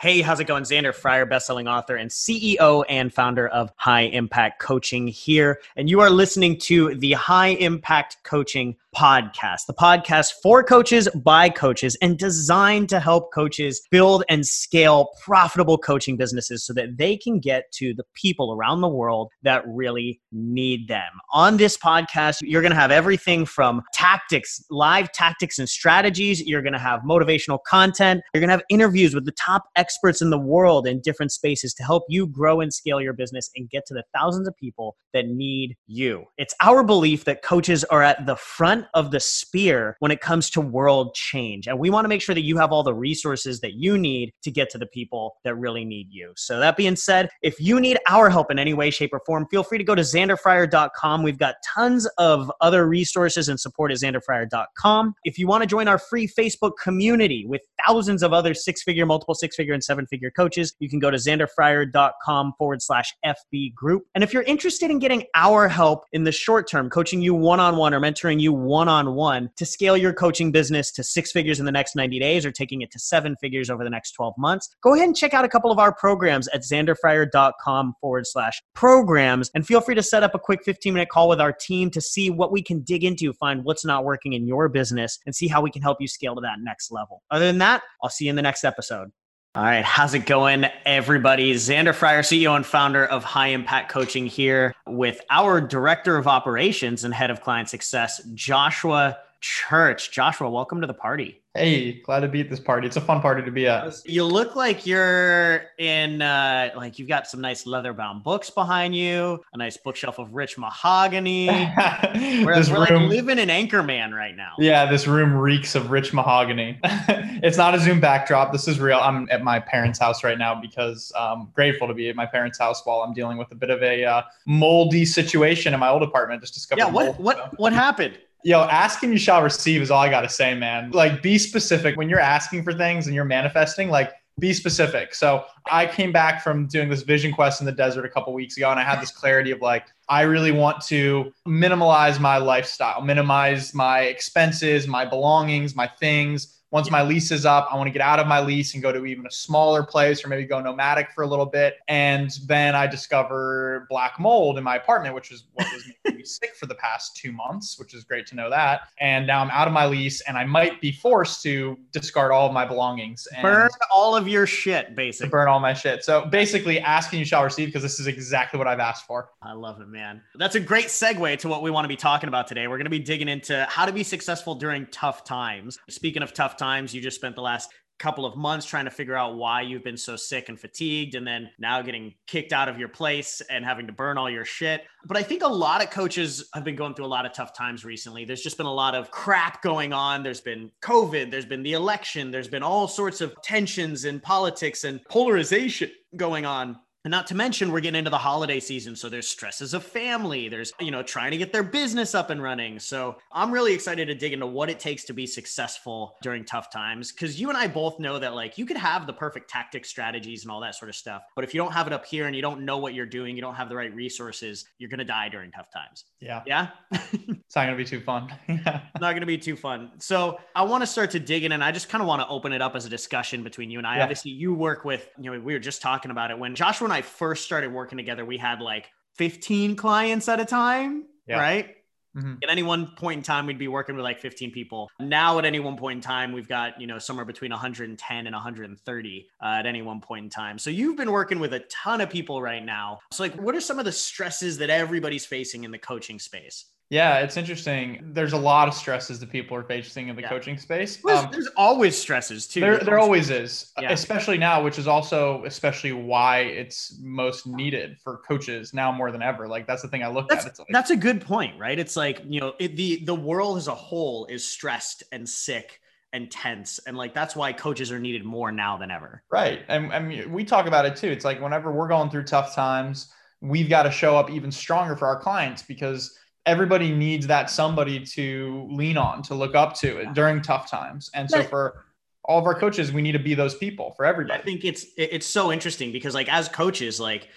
Hey, how's it going? Xander Fryer, bestselling author and CEO and founder of High Impact Coaching here. And you are listening to the High Impact Coaching podcast, the podcast for coaches by coaches and designed to help coaches build and scale profitable coaching businesses so that they can get to the people around the world that really need them. On this podcast, you're going to have everything from tactics, live tactics and strategies. You're going to have motivational content. You're going to have interviews with the top experts in the world in different spaces to help you grow and scale your business and get to the thousands of people that need you. It's our belief that coaches are at the front front of the spear when it comes to world change. And we want to make sure that you have all the resources that you need to get to the people that really need you. So, that being said, if you need our help in any way, shape, or form, feel free to go to xanderfryer.com. We've got tons of other resources and support at xanderfryer.com. If you want to join our free Facebook community with thousands of other six figure, multiple six figure, and seven figure coaches, you can go to xanderfryer.com forward slash FB group. And if you're interested in getting our help in the short term, coaching you one on one or mentoring you one on one to scale your coaching business to six figures in the next 90 days or taking it to seven figures over the next 12 months, go ahead and check out a couple of our programs at xanderfryer.com forward slash programs. And feel free to set up a quick 15 minute call with our team to see what we can dig into, find what's not working in your business, and see how we can help you scale to that next level. Other than that, I'll see you in the next episode. All right, how's it going, everybody? Xander Fryer, CEO and founder of High Impact Coaching, here with our director of operations and head of client success, Joshua Church. Joshua, welcome to the party. Hey, glad to be at this party. It's a fun party to be at. You look like you're in, uh, like you've got some nice leather bound books behind you, a nice bookshelf of rich mahogany. we're, we're room, like living in Anchorman right now. Yeah, this room reeks of rich mahogany. it's not a Zoom backdrop. This is real. I'm at my parents' house right now because I'm grateful to be at my parents' house while I'm dealing with a bit of a uh, moldy situation in my old apartment. Just discovered. Yeah, what mold, what so. what happened? Yo, asking you shall receive is all I got to say, man. Like, be specific when you're asking for things and you're manifesting. Like, be specific. So I came back from doing this vision quest in the desert a couple weeks ago, and I had this clarity of like, I really want to minimize my lifestyle, minimize my expenses, my belongings, my things once my lease is up, I want to get out of my lease and go to even a smaller place or maybe go nomadic for a little bit. And then I discover black mold in my apartment, which is what was making me sick for the past two months, which is great to know that. And now I'm out of my lease and I might be forced to discard all of my belongings. And burn all of your shit, basically. Burn all my shit. So basically, asking you shall receive because this is exactly what I've asked for. I love it, man. That's a great segue to what we want to be talking about today. We're going to be digging into how to be successful during tough times. Speaking of tough times. You just spent the last couple of months trying to figure out why you've been so sick and fatigued and then now getting kicked out of your place and having to burn all your shit. But I think a lot of coaches have been going through a lot of tough times recently. There's just been a lot of crap going on. There's been COVID, there's been the election, there's been all sorts of tensions in politics and polarization going on. And not to mention, we're getting into the holiday season. So there's stresses of family. There's, you know, trying to get their business up and running. So I'm really excited to dig into what it takes to be successful during tough times. Cause you and I both know that like you could have the perfect tactic strategies and all that sort of stuff. But if you don't have it up here and you don't know what you're doing, you don't have the right resources, you're going to die during tough times. Yeah. Yeah. it's not going to be too fun. yeah. Not going to be too fun. So I want to start to dig in and I just kind of want to open it up as a discussion between you and I. Yeah. Obviously, you work with, you know, we were just talking about it when Joshua when I first started working together, we had like 15 clients at a time, yeah. right? Mm-hmm. At any one point in time, we'd be working with like 15 people. Now, at any one point in time, we've got, you know, somewhere between 110 and 130 uh, at any one point in time. So you've been working with a ton of people right now. So, like, what are some of the stresses that everybody's facing in the coaching space? Yeah, it's interesting. There's a lot of stresses that people are facing in the yeah. coaching space. There's, um, there's, always stresses too. There, there always is, yeah. especially now, which is also especially why it's most needed for coaches now more than ever. Like that's the thing I look that's, at. It's like, that's a good point, right? It's like you know, it, the the world as a whole is stressed and sick and tense and like that's why coaches are needed more now than ever right and I mean, we talk about it too it's like whenever we're going through tough times we've got to show up even stronger for our clients because everybody needs that somebody to lean on, to look up to during tough times. And so for all of our coaches, we need to be those people for everybody. I think it's it's so interesting because like as coaches, like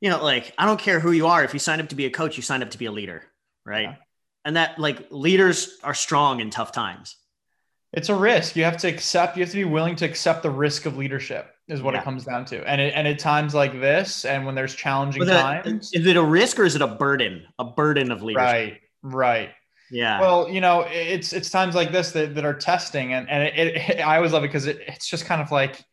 you know, like I don't care who you are. If you sign up to be a coach, you sign up to be a leader, right? Yeah. And that like leaders are strong in tough times. It's a risk. You have to accept, you have to be willing to accept the risk of leadership is what Yeah. it comes down to. And it, and at times like this, and when there's challenging it- times, is it a risk or is it a burden? A burden of leadership. right, right. Yeah. Well, you know, it's it's times like this that, that are testing, and and it, it I always love it because it, it's just kind of like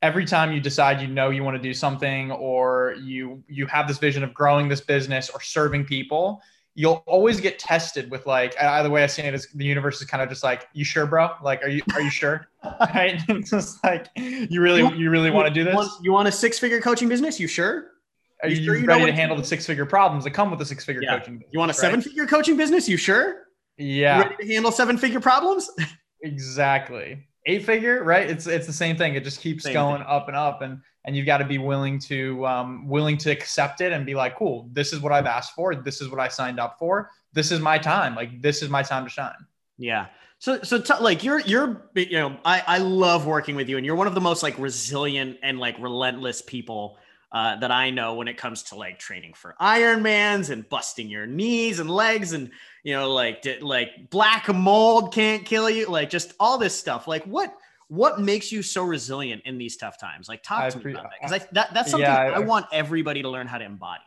every time you decide you know you want to do something, or you you have this vision of growing this business or serving people, you'll always get tested with like either way I see it is the universe is kind of just like, you sure, bro? Like, are you are you sure? right? It's just like you really you really want to do You this? want, you want a six figure coaching business? You sure? Are you you, sure you ready to handle the six figure problems that come with the six figure Yeah. coaching? You want a seven figure coaching business? You sure? Yeah. You ready to handle seven figure problems? Exactly. Eight figure, right? It's it's the same thing. It just keeps Same going thing. up and up, and and you've got to be willing to um, willing to accept it and be like, cool, this is what I've asked for. This is what I signed up for. This is my time. Like this is my time to shine. Yeah. So, so t- like you're, you're, you know, I, I love working with you and you're one of the most like resilient and like relentless people uh, that I know when it comes to like training for Ironmans and busting your knees and legs and, you know, like, like black mold can't kill you. Like just all this stuff. Like what, what makes you so resilient in these tough times? Like talk I to me about that. Cause I, that, that's something Yeah, I, I- want everybody to learn how to embody.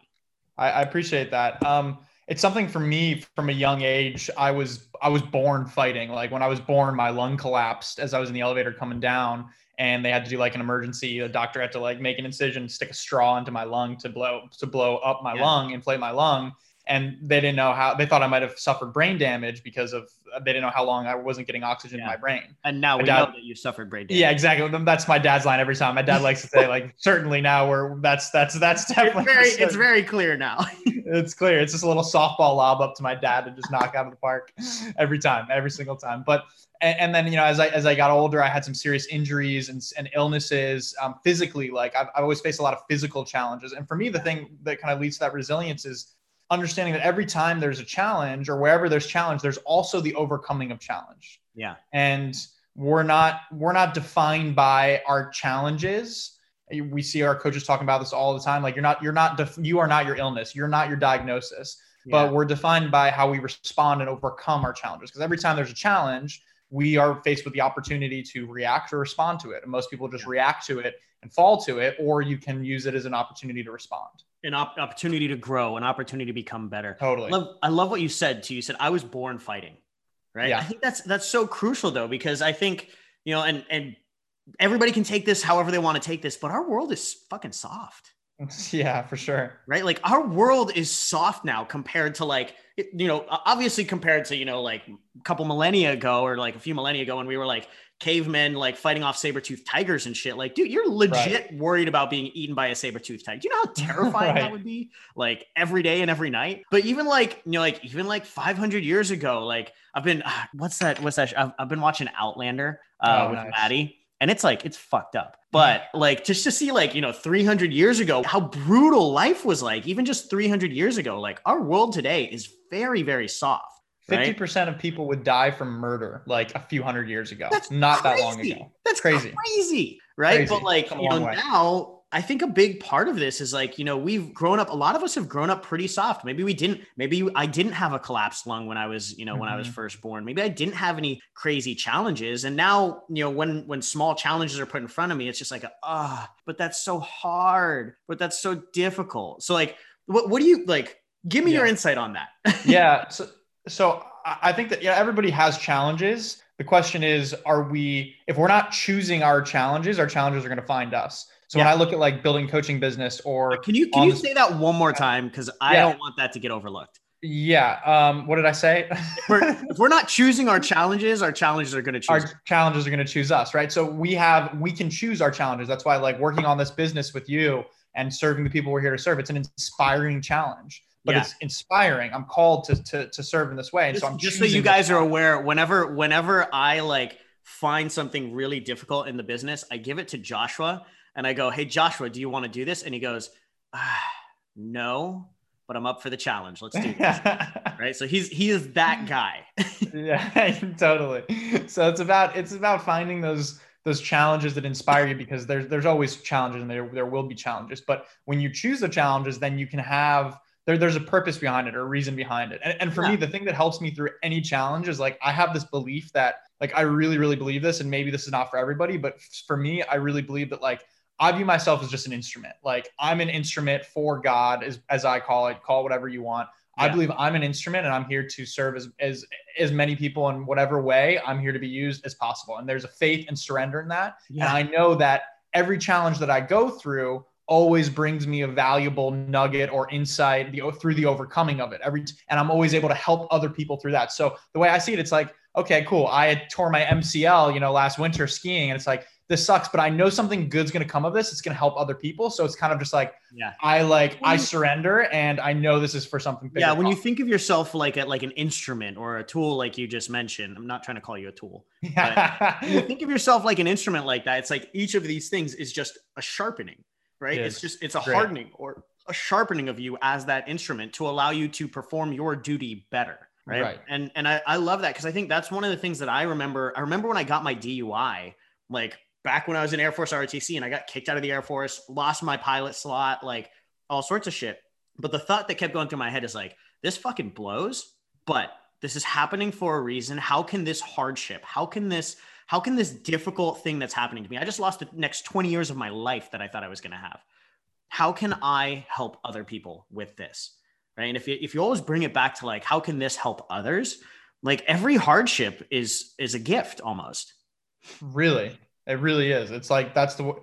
I, I appreciate that. Um, it's something for me from a young age. I was I was born fighting. Like when I was born, my lung collapsed as I was in the elevator coming down, and they had to do like an emergency. The doctor had to like make an incision, stick a straw into my lung to blow to blow up my Yeah. lung, inflate my lung. And they didn't know how. They thought I might have suffered brain damage because of they didn't know how long I wasn't getting oxygen Yeah. in my brain. And now My we dad- know that you suffered brain damage. Yeah, exactly. That's my dad's line every time. My dad likes to say like, certainly now we're that's that's that's It's definitely very, it's very clear now. it's clear. It's just a little softball lob up to my dad to just knock out of the park every time, every single time. But and, and then you know, as I as I got older, I had some serious injuries and, and illnesses. Um, physically, like I've, I've always faced a lot of physical challenges. And for me, the thing that kind of leads to that resilience is understanding that every time there's a challenge or wherever there's challenge, there's also the overcoming of challenge. Yeah. and we're not we're not defined by our challenges. We see our coaches talking about this all the time like you're not you're not def- you are not your illness. You're not your diagnosis. But we're defined by how we respond and overcome our challenges. Because every time there's a challenge we are faced with the opportunity to react or respond to it. And most people just Yeah. react to it and fall to it or you can use it as an opportunity to respond an op- opportunity to grow, an opportunity to become better. totally I love, I love what you said too. You said I was born fighting, right? Yeah. I think that's that's so crucial though because I think you know, and and everybody can take this however they want to take this, but our world is fucking soft, yeah for sure right? Like our world is soft now compared to like you know, obviously compared to you know like a couple millennia ago or like a few millennia ago when we were like cavemen like fighting off saber-toothed tigers and shit like dude you're legit worried about being eaten by a saber-toothed tiger. Do you know how terrifying that would be like every day and every night? But even like you know like even like 500 years ago like i've been ah, what's that what's that I've, I've been watching outlander uh, Oh, with nice. maddie and it's like it's fucked up. But like just to see like you know 300 years ago how brutal life was like even just 300 years ago like our world today is very very soft Fifty percent of people would die from murder like a few hundred years ago. That's not that long crazy. ago. That's Crazy. crazy, right? Crazy. But like, you know, way. now I think a big part of this is like, you know, we've grown up. A lot of us have grown up pretty soft. Maybe we didn't. Maybe I didn't have a collapsed lung when I was, you know, when I was Mhm. first born. Maybe I didn't have any crazy challenges. And now, you know, when when small challenges are put in front of me, it's just like, ah, but that's so hard. But that's so difficult. So like, what what do you like? Give me your insight on that. yeah. So, so I think that yeah, everybody has challenges. The question is, are we? If we're not choosing our challenges, our challenges are going to find us. So when I look at like building coaching business or Can you can you the- say that one more time? Because I Yeah. don't want that to get overlooked. yeah, um, what did I say? If we're, if we're not choosing our challenges, our challenges are going to choose. our us. challenges are going to choose us, right? So we have we can choose our challenges. That's why like working on this business with you and serving the people we're here to serve. It's an inspiring challenge, but Yeah. it's inspiring. I'm called to to, to serve in this way, and just, so I'm just so you guys are aware whenever whenever i like find something really difficult in the business i give it to joshua and i go hey joshua do you want to do this and he goes ah, no but i'm up for the challenge let's do this right so he's he is that guy yeah, totally. So it's about it's about finding those those challenges that inspire you because there's there's always challenges and there there will be challenges. But when you choose the challenges, then you can have there, there's a purpose behind it or a reason behind it. And, and for Yeah. me, the thing that helps me through any challenge is like I have this belief that like I really, really believe this, and maybe this is not for everybody, but for me, I really believe that like I view myself as just an instrument. Like I'm an instrument for God, as as I call it, call whatever you want. I believe I'm an instrument and I'm here to serve as as as many people in whatever way I'm here to be used as possible. And there's a faith and surrender in that. And I know that every challenge that I go through always brings me a valuable nugget or insight the, through the overcoming of it. Every and I'm always able to help other people through that. So the way I see it, it's like, okay, cool. I had tore my MCL, you know, last winter skiing, and it's like this sucks, but I know something good's gonna come of this. It's gonna help other people. So it's kind of just like Yeah. I like I surrender and I know this is for something bigger. Yeah, when you think of yourself like a, like an instrument or a tool, like you just mentioned, I'm not trying to call you a tool. When you think of yourself like an instrument like that, it's like each of these things is just a sharpening, right? It It's just it's a Great. hardening or a sharpening of you as that instrument to allow you to perform your duty better. Right. Right. And and I, I love that because I think that's one of the things that I remember. I remember when I got my DUI, like back when I was in Air Force ROTC and I got kicked out of the Air Force, lost my pilot slot, like all sorts of shit. But the thought that kept going through my head is like, this fucking blows, but this is happening for a reason. How can this hardship, how can this, how can this difficult thing that's happening to me? I just lost the next 20 years of my life that I thought I was going to have. How can I help other people with this? Right. And if you, if you always bring it back to like, how can this help others? Like every hardship is, is a gift almost. Really, it really is. It's like that's the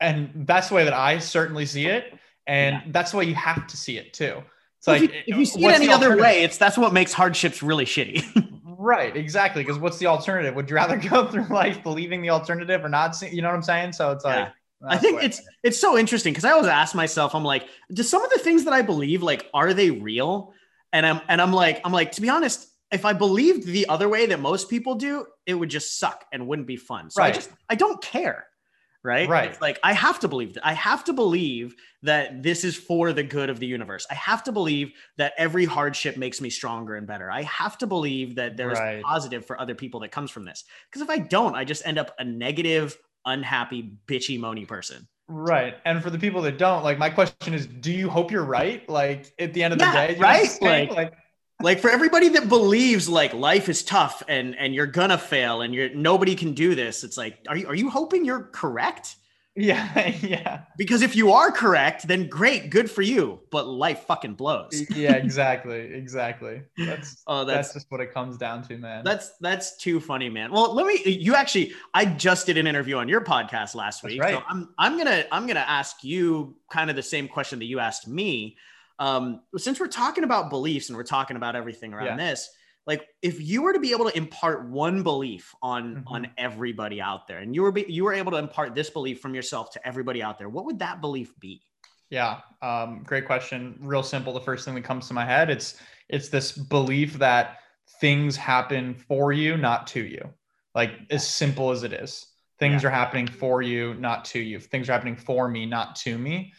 and that's the way that I certainly see it, and Yeah. that's the way you have to see it too. It's If like you, if you see it any other way, it's that's what makes hardships really shitty. right? Exactly. Because what's the alternative? Would you rather go through life believing the alternative or not? See, you know what I'm saying? So it's like Yeah. I think it's it's so interesting because I always ask myself, I'm like, do some of the things that I believe, like, are they real? And I'm and I'm like, I'm like, to be honest, if I believed the other way that most people do, it would just suck and wouldn't be fun. So I just I don't care. Right. Right. It's like I have to believe that I have to believe that this is for the good of the universe. I have to believe that every hardship makes me stronger and better. I have to believe that there's Right. positive for other people that comes from this. Because if I don't, I just end up a negative, unhappy, bitchy, moany person. right. And for the people that don't, like, my question is, do you hope you're right? Like at the end of the day, you know what I'm right? Like- like like for everybody that believes like life is tough and and you're gonna fail and you're nobody can do this it's like are you are you hoping you're correct yeah, yeah. because if you are correct then great good for you but life fucking blows yeah, exactly, exactly. That's oh that's, that's just what it comes down to, man. that's that's too funny man well let me you actually i just did an interview on your podcast last That's week right. so i'm i'm gonna i'm gonna ask you kind of the same question that you asked me um since we're talking about beliefs and we're talking about everything around Yeah. this like if you were to be able to impart one belief on Mhm. on everybody out there and you were be, you were able to impart this belief from yourself to everybody out there what would that belief be Yeah, um, great question. Real simple. The first thing that comes to my head it's it's this belief that things happen for you, not to you. Like as simple as it is. Things Yeah. are happening for you, not to you. Things are happening for me, not to me.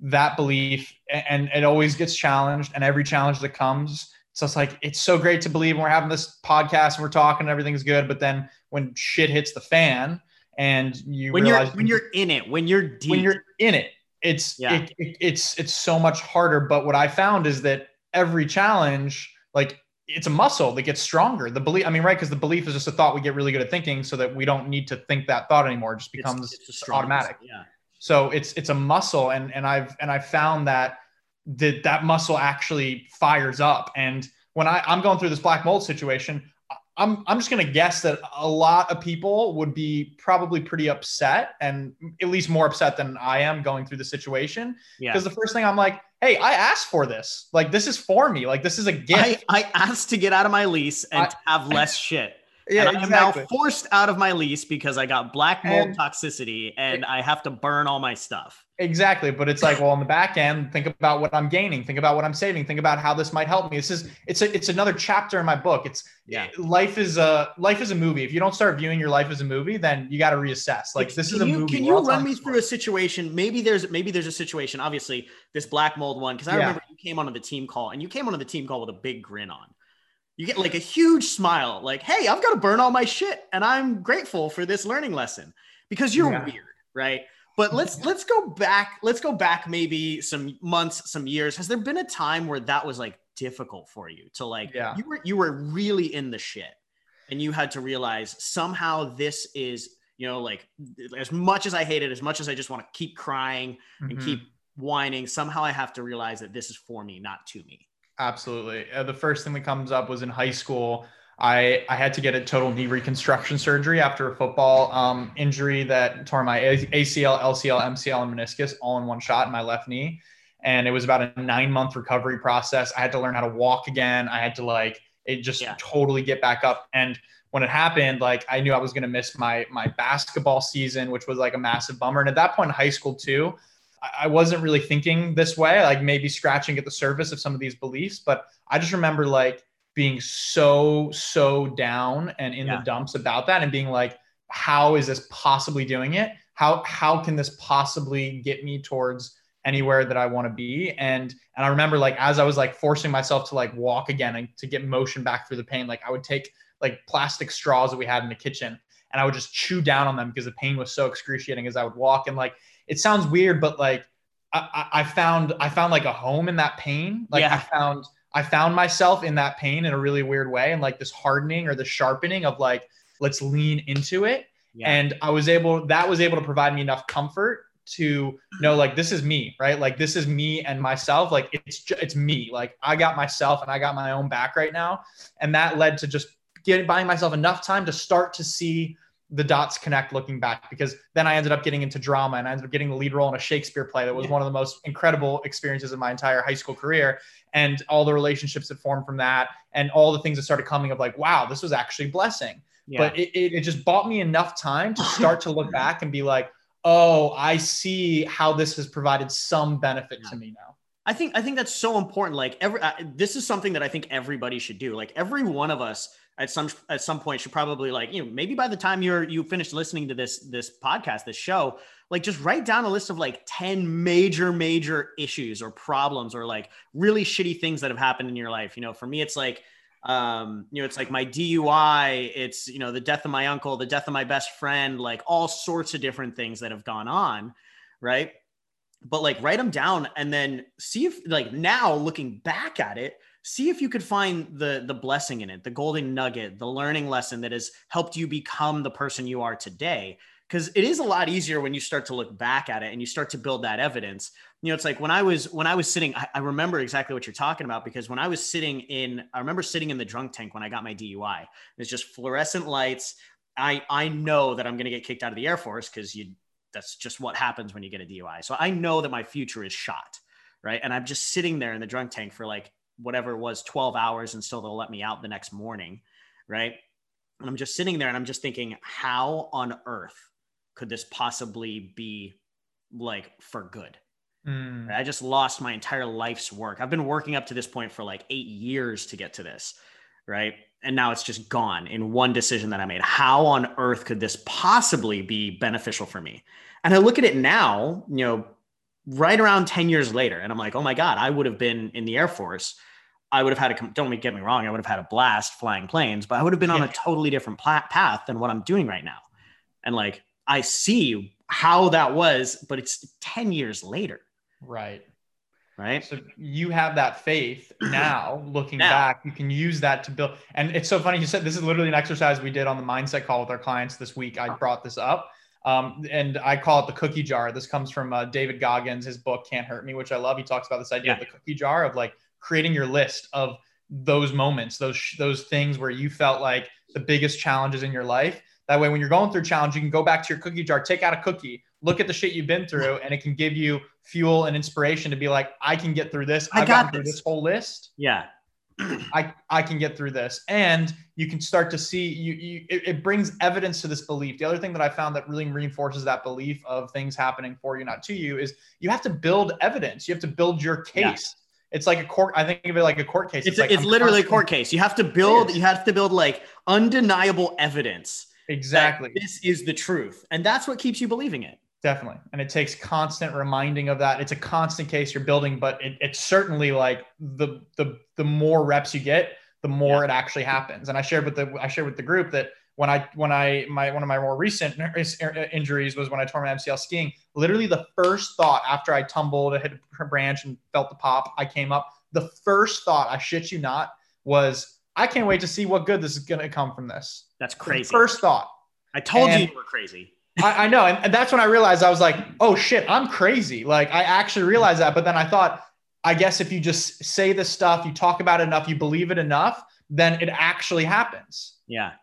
That belief, and it always gets challenged. And every challenge that comes, so it's like it's so great to believe. And we're having this podcast and we're talking, and everything's good. But then when shit hits the fan, and you when you're when you're in it when you're deep when you're in it it's Yeah. it, it- it's it's so much harder but what i found is that every challenge like it's a muscle that gets stronger the belief i mean right because the belief is just a thought we get really good at thinking so that we don't need to think that thought anymore it just becomes it's strong- automatic yeah so it's it's a muscle and and i've and i've found that that that muscle actually fires up and when I, i'm going through this black mold situation I'm, I'm just going to guess that a lot of people would be probably pretty upset and at least more upset than I am going through the situation. yeah Because the first thing I'm like, hey, I asked for this. Like, this is for me. Like, this is a gift. I, I asked to get out of my lease and I- have less shit. Yeah, and I am now forced out of my lease because I got black mold And- toxicity and I have to burn all my stuff. Exactly. But it's like, well, on the back end, think about what I'm gaining. Think about what I'm saving. Think about how this might help me. This is it's a it's another chapter in my book. It's Yeah. life is a life is a movie. If you don't start viewing your life as a movie, then you got to reassess. Like this is a you, movie. Can you run me through a situation? Maybe there's maybe there's a situation. Obviously, this black mold one because I Yeah. remember you came onto the team call and you came onto the team call with a big grin on. You get like a huge smile, like, "Hey, I've got to burn all my shit, and I'm grateful for this learning lesson because you're Yeah. weird, right?" But let's let's go back. Let's go back maybe some months, some years. Has there been a time where that was like difficult for you to like Yeah. you were you were really in the shit and you had to realize somehow this is, you know, like as much as I hate it, as much as I just want to keep crying and Mhm. keep whining, somehow I have to realize that this is for me, not to me. Absolutely. Uh, the first thing that comes up was in high school. I, I had to get a total knee reconstruction surgery after a football um, injury that tore my ACL, LCL, MCL, and meniscus all in one shot in my left knee. And it was about a nine month recovery process. I had to learn how to walk again. I had to like it just Yeah. totally get back up. And when it happened, like I knew I was going to miss my my basketball season, which was like a massive bummer. And at that point in high school too, I- wasn't really thinking this way, like maybe scratching at the surface of some of these beliefs. But I just remember like being so so down and in Yeah. the dumps about that, and being like, how is this possibly doing it? How how can this possibly get me towards anywhere that I want to be? And and I remember like as I was like forcing myself to like walk again and to get motion back through the pain, like I would take like plastic straws that we had in the kitchen and I would just chew down on them because the pain was so excruciating as I would walk. And like it sounds weird, but like I, I- found I found like a home in that pain. Like Yeah. I found I found myself in that pain in a really weird way, and like this hardening or the sharpening of like let's lean into it. Yeah. And I was able that was able to provide me enough comfort to know like this is me, right? Like this is me and myself. Like it's it's me. Like I got myself and I got my own back right now, and that led to just getting buying myself enough time to start to see the dots connect looking back because then I ended up getting into drama and I ended up getting the lead role in a Shakespeare play that was Yeah. one of the most incredible experiences of my entire high school career and all the relationships that formed from that and all the things that started coming of like wow this was actually a blessing yeah. but it, it, it just bought me enough time to start to look back and be like oh i see how this has provided some benefit to me now I think I think that's so important. Like every uh, this is something that I think everybody should do. Like every one of us at some at some point should probably like you know maybe by the time you're you finish listening to this this podcast this show like just write down a list of like 10 major major issues or problems or like really shitty things that have happened in your life. You know for me it's like um you know it's like my dui it's you know the death of my uncle the death of my best friend like all sorts of different things that have gone on right? But like write them down and then see if like now looking back at it see if you could find the the blessing in it the golden nugget the learning lesson that has helped you become the person you are today because it is a lot easier when you start to look back at it and you start to build that evidence you know it's like when i was when i was sitting I, I remember exactly what you're talking about because when i was sitting in i remember sitting in the drunk tank when i got my dui it's just fluorescent lights i i know that i'm going to get kicked out of the air force because you that's just what happens when you get a DUI. So I know that my future is shot, right? And I'm just sitting there in the drunk tank for like whatever it was 12 hours and still they'll let me out the next morning, right? And I'm just sitting there and I'm just thinking, how on earth could this possibly be like for good? Mm. I just lost my entire life's work. I've been working up to this point for like eight years to get to this, right? And now it's just gone in one decision that I made. How on earth could this possibly be beneficial for me? And I look at it now, you know, right around 10 years later, and I'm like, oh my God, I would have been in the Air Force. I would have had a, don't get me wrong, I would have had a blast flying planes, but I would have been on a totally different path than what I'm doing right now. And like, I see how that was, but it's 10 years later, right right? So you have that faith now, looking Now. back, you can use that to build. And it's so funny. You said this is literally an exercise we did on the mindset call with our clients this week. I brought this up. Um, and I call it the cookie jar. This comes from uh, David Goggins, his book Can't Hurt Me, which I love. He talks about this idea of the cookie jar of like creating your list of those moments, those those things where you felt like the biggest challenges in your life. That way, when you're going through challenge, you can go back to your cookie jar, take out a cookie, look at the shit you've been through, and it can give you fuel and inspiration to be like, I can get through this. I I've got through this. this whole list. Yeah. I, I can get through this. And you can start to see you, you it, it brings evidence to this belief. The other thing that I found that really reinforces that belief of things happening for you, not to you, is you have to build evidence. You have to build your case. Yeah. It's like a court. I think of it like a court case. It's, like it's literally a court case. You have to build, you have to build like undeniable evidence. Exactly. This is the truth. And that's what keeps you believing it. Definitely. And it takes constant reminding of that. It's a constant case you're building, but it, it's certainly like the the the more reps you get, the more it actually happens. And I shared with the I shared with the group that when I when I my one of my more recent injuries was when I tore my MCL skiing. Literally, the first thought after I tumbled, I hit a branch, and felt the pop, I came up. The first thought, I shit you not, was I can't wait to see what good this is going to come from this. That's crazy. The first thought. I told and you you were crazy. I, I, know, and, and that's when I realized I was like, oh shit, I'm crazy. Like I actually realized that, but then I thought, I guess if you just say this stuff, you talk about it enough, you believe it enough, then it actually happens. Yeah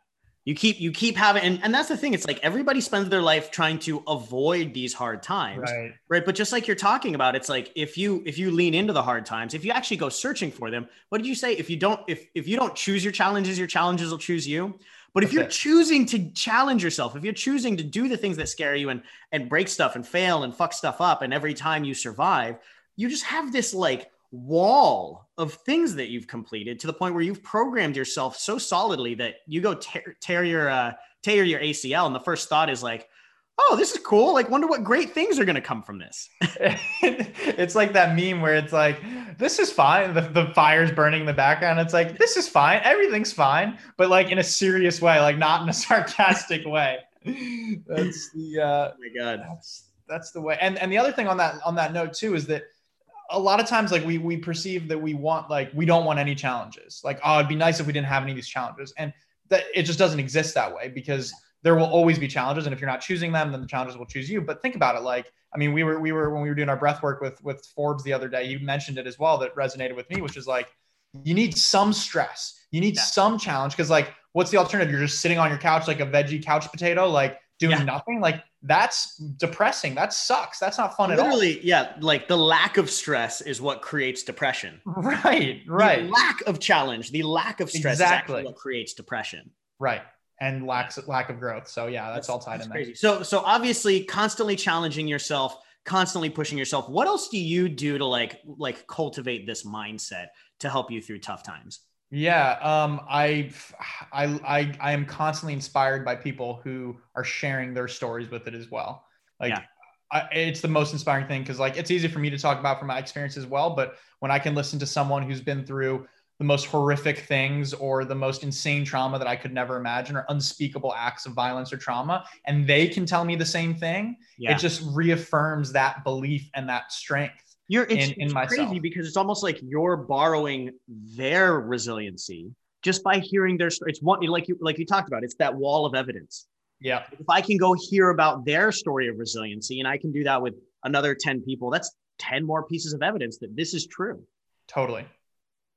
you keep you keep having and, and that's the thing it's like everybody spends their life trying to avoid these hard times right. right? But just like you're talking about it's like if you if you lean into the hard times if you actually go searching for them what did you say? If you don't if if you don't choose your challenges your challenges will choose you. But if that's you're choosing to challenge yourself if you're choosing to do the things that scare you and and break stuff and fail and fuck stuff up and every time you survive you just have this like wall of things that you've completed to the point where you've programmed yourself so solidly that you go tear, tear your uh, tear your ACL, and the first thought is like, "Oh, this is cool! Like, wonder what great things are going to come from this." it's like that meme where it's like, "This is fine." The, the fire's burning in the background. It's like, "This is fine. Everything's fine," but like in a serious way, like not in a sarcastic way. That's the. Uh, oh my god. That's that's the way. And and the other thing on that on that note too is that a lot of times like we we perceive that we want like we don't want any challenges. Like oh it'd be nice if we didn't have any of these challenges. And that it just doesn't exist that way because there will always be challenges. And if you're not choosing them then the challenges will choose you. But think about it. Like i mean we were we were when we were doing our breath work with with forbes the other day you mentioned it as well that resonated with me which is like you need some stress. You need yeah. some challenge because like what's the alternative? You're just sitting on your couch like a veggie couch potato like doing yeah. nothing? Like that's depressing. That sucks. That's not fun Literally, at all. Literally, yeah. Like the lack of stress is what creates depression. Right, right. The lack of challenge, the lack of stress exactly. what creates depression. Right. And lacks lack of growth. So yeah, that's, that's all tied that's in crazy. there. So so obviously constantly challenging yourself, constantly pushing yourself. What else do you do to like like cultivate this mindset to help you through tough times? Yeah, um, I, I, I, I am constantly inspired by people who are sharing their stories with it as well. Like, yeah. I, it's the most inspiring thing because, like, it's easy for me to talk about from my experience as well. But when I can listen to someone who's been through the most horrific things or the most insane trauma that I could never imagine or unspeakable acts of violence or trauma, and they can tell me the same thing, yeah. it just reaffirms that belief and that strength you're it's, in, in it's crazy because it's almost like you're borrowing their resiliency just by hearing their story. It's one like you like you talked about. It's that wall of evidence. Yeah. If I can go hear about their story of resiliency, and I can do that with another ten people, that's ten more pieces of evidence that this is true. Totally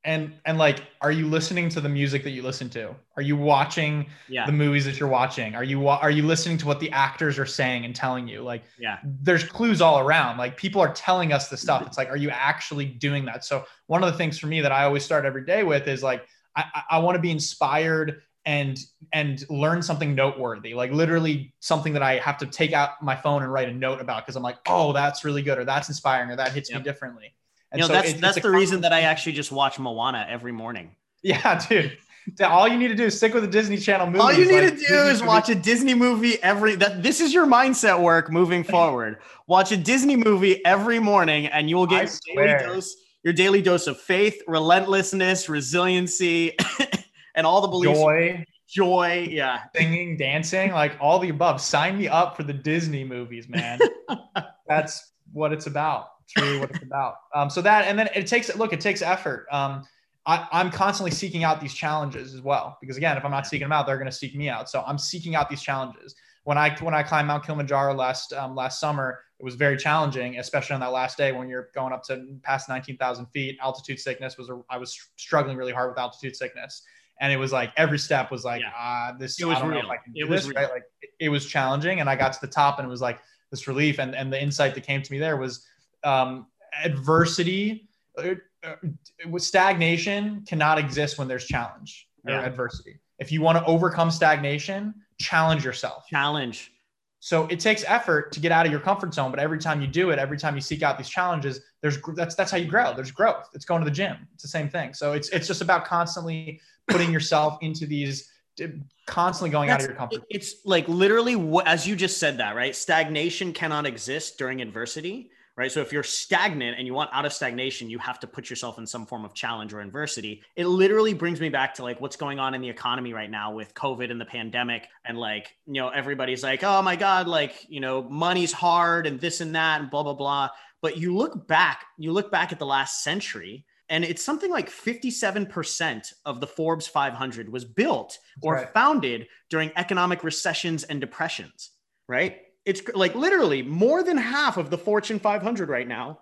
and and like are you listening to the music that you listen to? Are you watching yeah. the movies that you're watching? Are you are you listening to what the actors are saying and telling you? Like yeah. there's clues all around. Like people are telling us the stuff. It's like are you actually doing that? So one of the things for me that i always start every day with is like i, I want to be inspired and and learn something noteworthy. Like literally something that i have to take out my phone and write a note about because i'm like oh that's really good or that's inspiring or that hits yep. me differently and you know, so that's that's the reason that I actually just watch Moana every morning. Yeah, dude. All you need to do is stick with the Disney Channel movie. All you need like to do Disney is movie. watch a Disney movie every that this is your mindset work moving forward. watch a Disney movie every morning and you will get your daily dose your daily dose of faith, relentlessness, resiliency, and all the beliefs. Joy. Joy, yeah. Singing, dancing, like all the above. Sign me up for the Disney movies, man. That's what it's about. Really what it's about. Um, so that, and then it takes, look, it takes effort. Um, I, am constantly seeking out these challenges as well, because again, if I'm not seeking them out, they're going to seek me out. So I'm seeking out these challenges. When I when I climbed Mount Kilimanjaro last um, last summer, it was very challenging, especially on that last day when you're going up to past 19,000 feet. Altitude sickness was a, I was struggling really hard with altitude sickness, and it was like every step was like, ah, yeah. uh, this. It was real. it was this, right? Like it, it was challenging, and I got to the top, and it was like this relief, and and the insight that came to me there was um, adversity, uh, uh, stagnation cannot exist when there's challenge or yeah. adversity. If you want to overcome stagnation, challenge yourself. Challenge. So it takes effort to get out of your comfort zone, but every time you do it, every time you seek out these challenges, there's that's that's how you grow. There's growth. It's going to the gym. It's the same thing. So it's it's just about constantly putting yourself into these constantly going that's, out of your comfort. It's like literally as you just said that, right? Stagnation cannot exist during adversity right? So if you're stagnant and you want out of stagnation, you have to put yourself in some form of challenge or adversity. It literally brings me back to like what's going on in the economy right now with COVID and the pandemic. And like, you know, everybody's like, oh my God, like, you know, money's hard and this and that and blah, blah, blah. But you look back, you look back at the last century and it's something like 57% of the Forbes 500 was built or right. founded during economic recessions and depressions, right? It's like literally more than half of the Fortune 500 right now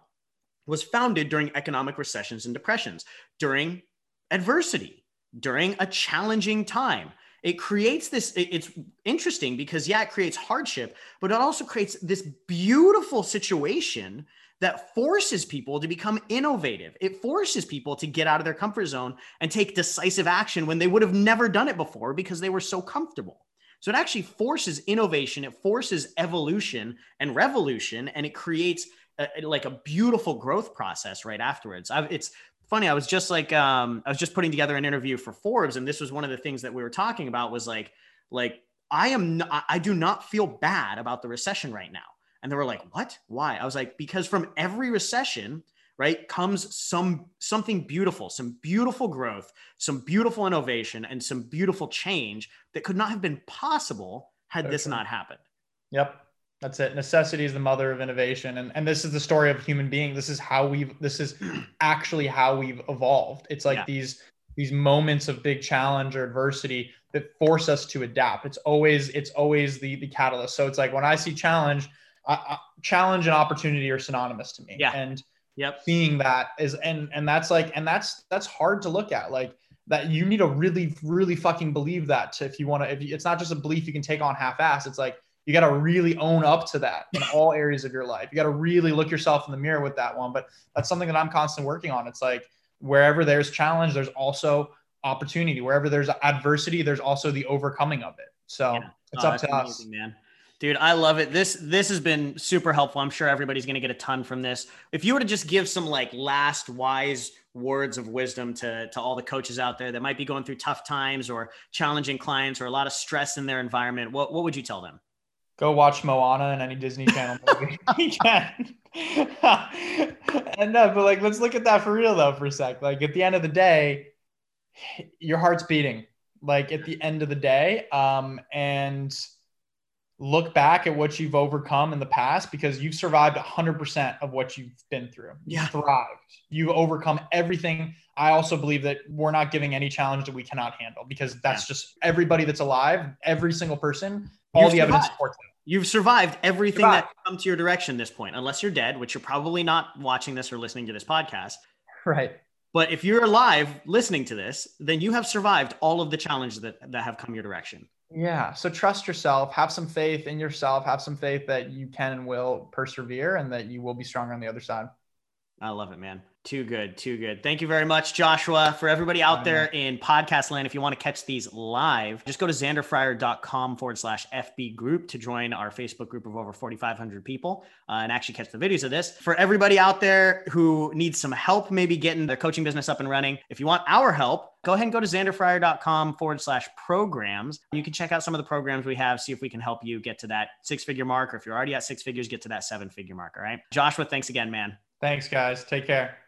was founded during economic recessions and depressions, during adversity, during a challenging time. It creates this, it's interesting because, yeah, it creates hardship, but it also creates this beautiful situation that forces people to become innovative. It forces people to get out of their comfort zone and take decisive action when they would have never done it before because they were so comfortable. So it actually forces innovation, it forces evolution and revolution, and it creates a, like a beautiful growth process right afterwards. I've, it's funny. I was just like, um, I was just putting together an interview for Forbes, and this was one of the things that we were talking about was like, like I am, not, I do not feel bad about the recession right now. And they were like, what? Why? I was like, because from every recession, right comes some something beautiful some beautiful growth some beautiful innovation and some beautiful change that could not have been possible had this not happened. Yep. That's it. Necessity is the mother of innovation and, and this is the story of human being. This is how we've this is actually how we've evolved. It's like yeah. these these moments of big challenge or adversity that force us to adapt. It's always it's always the the catalyst. So it's like when i see challenge I, I, challenge and opportunity are synonymous to me. Yeah. And yep. seeing that is and and that's like and that's that's hard to look at. Like that you need to really really fucking believe that to, if you want to if you, it's not just a belief you can take on half-ass. It's like you got to really own up to that in all areas of your life. You got to really look yourself in the mirror with that one. But that's something that i'm constantly working on. It's like wherever there's challenge there's also opportunity. Wherever there's adversity there's also the overcoming of it. So yeah. it's oh, up to amazing, us. man Dude, I love it. This this has been super helpful. I'm sure everybody's going to get a ton from this. If you were to just give some like last wise words of wisdom to to all the coaches out there that might be going through tough times or challenging clients or a lot of stress in their environment, what what would you tell them? Go watch Moana and any Disney Channel movie you can. and no, but like let's look at that for real though for a sec. Like at the end of the day, your heart's beating. Like at the end of the day, um, and look back at what you've overcome in the past because you've survived 100% of what you've been through. You yeah. thrived. You've overcome everything. I also believe that we're not giving any challenge that we cannot handle because that's yeah. just everybody that's alive, every single person, all you've the survived. evidence supports it. You've survived everything survived. that come to your direction this point, unless you're dead, which you're probably not watching this or listening to this podcast. Right. But if you're alive listening to this, then you have survived all of the challenges that, that have come your direction. Yeah. So trust yourself, have some faith in yourself, have some faith that you can and will persevere and that you will be stronger on the other side. I love it, man. Too good, too good. Thank you very much, Joshua. For everybody out there in podcast land, if you want to catch these live, just go to xanderfryer.com forward slash FB group to join our Facebook group of over 4,500 people uh, and actually catch the videos of this. For everybody out there who needs some help, maybe getting their coaching business up and running, if you want our help, go ahead and go to xanderfryer.com forward slash programs. You can check out some of the programs we have, see if we can help you get to that six figure mark, or if you're already at six figures, get to that seven figure mark. All right. Joshua, thanks again, man. Thanks, guys. Take care.